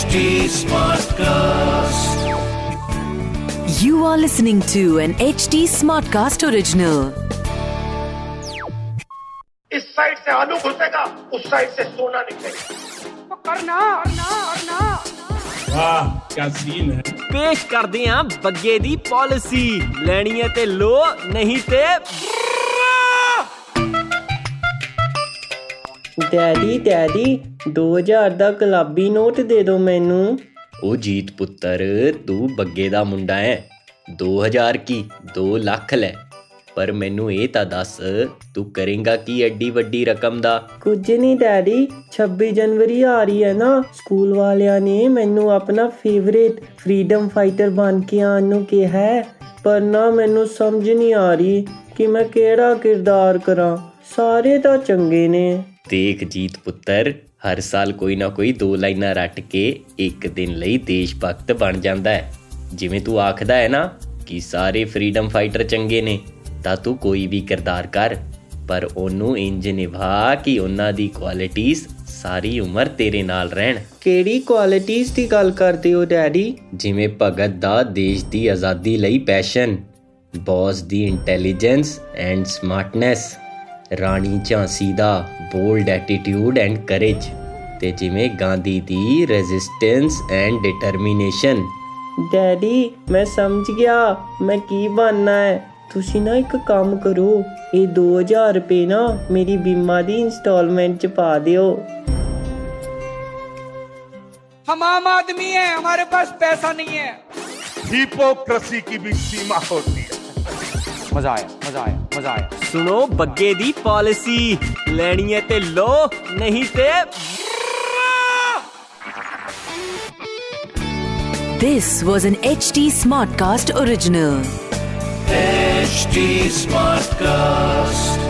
HD Smartcast. You are listening to an HD Smartcast original. इस side से आलू घुसेगा उस साइड से सोना निकलेगा करना करना करना वाह क्या सीन है पेश कर दिया बग्गे दी पॉलिसी लेनी है ते लो नहीं ते ਡੈਡੀ ਡੈਡੀ 2000 ਦਾ ਗੁਲਾਬੀ ਨੋਟ ਦੇ ਦਿਓ ਮੈਨੂੰ। ਉਹ ਜੀਤ ਪੁੱਤਰ ਤੂੰ ਬੱਗੇ ਦਾ ਮੁੰਡਾ ਹੈ 2000 ਕੀ? 2 ਲੱਖ ਲੈ। ਪਰ ਮੈਨੂੰ ਇਹ ਤਾਂ ਦੱਸ ਤੂੰ ਕਰੇਂਗਾ ਕੀ ਐਡੀ ਵੱਡੀ ਰਕਮ ਦਾ? ਕੁਝ ਨਹੀਂ ਡੈਡੀ 26 ਜਨਵਰੀ ਆ ਰਹੀ ਹੈ ਨਾ। ਸਕੂਲ ਵਾਲਿਆਂ ਨੇ ਮੈਨੂੰ ਆਪਣਾ ਫੇਵਰੇਟ ਫਰੀडम ਫਾਈਟਰ ਬਣ ਕੇ ਆਉਣ ਨੂੰ ਕਿਹਾ ਹੈ। ਪਰ ਨਾ ਮੈਨੂੰ ਸਮਝ ਨਹੀਂ ਆ ਰਹੀ ਕਿ ਮੈਂ ਕਿਹੜਾ ਕਿਰਦਾਰ ਕਰਾਂ। ਸਾਰੇ ਤਾਂ ਚੰਗੇ ਨੇ। ਦੇਖ ਜੀਤ ਪੁੱਤਰ ਹਰ ਸਾਲ ਕੋਈ ਨਾ ਕੋਈ ਦੋ ਲਾਈਨਾਂ ਰੱਟ ਕੇ ਇੱਕ ਦਿਨ ਲਈ ਦੇਸ਼ ਭਗਤ ਬਣ ਜਾਂਦਾ ਹੈ। ਜਿਵੇਂ ਤੂੰ ਆਖਦਾ ਹੈ ਨਾ ਕਿ ਸਾਰੇ ਫਰੀडम ਫਾਈਟਰ ਚੰਗੇ ਨੇ ਤਾਂ ਤੂੰ ਕੋਈ ਵੀ ਕਿਰਦਾਰ ਕਰ। ਪਰ ਉਹਨੂੰ ਇੰਜ ਨਿਭਾ ਕਿ ਉਹਨਾਂ ਦੀ ਕੁਆਲਿਟੀਆਂ ਸਾਰੀ ਉਮਰ ਤੇਰੇ ਨਾਲ ਰਹਿਣ। ਕਿਹੜੀ ਕੁਆਲਿਟੀਆਂ ਦੀ ਗੱਲ ਕਰਦੇ ਹੋ ਡੈਡੀ? ਜਿਵੇਂ ਭਗਤ ਦਾ ਦੇਸ਼ ਦੀ ਆਜ਼ਾਦੀ ਲਈ passion boss the intelligence and smartness ਰਾਣੀ ਝਾਂਸੀ ਦਾ ਬੋਲਡ ਐਟੀਟਿਊਡ ਐਂਡ ਕਰੇਜ ਤੇ ਜਿਵੇਂ ਗਾਂਧੀ ਦੀ ਰੈਜ਼ਿਸਟੈਂਸ ਐਂਡ ਡਿਟਰਮੀਨੇਸ਼ਨ ਡੈਡੀ ਮੈਂ ਸਮਝ ਗਿਆ ਮੈਂ ਕੀ ਬਣਨਾ ਹੈ ਤੁਸੀਂ ਨਾ ਇੱਕ ਕੰਮ ਕਰੋ ਇਹ 2000 ਰੁਪਏ ਨਾ ਮੇਰੀ ਬੀਮਾ ਦੀ ਇੰਸਟਾਲਮੈਂਟ ਚ ਪਾ ਦਿਓ हम आम आदमी है हमारे पास पैसा नहीं है हिपोक्रेसी की भी सीमा होती है मज़ा आया मज़ा आया मज़ा आया। सुनो बग्गे दी पॉलिसी। लेनी है ते लो नहीं ते this was an H T smart cast original H T smart cast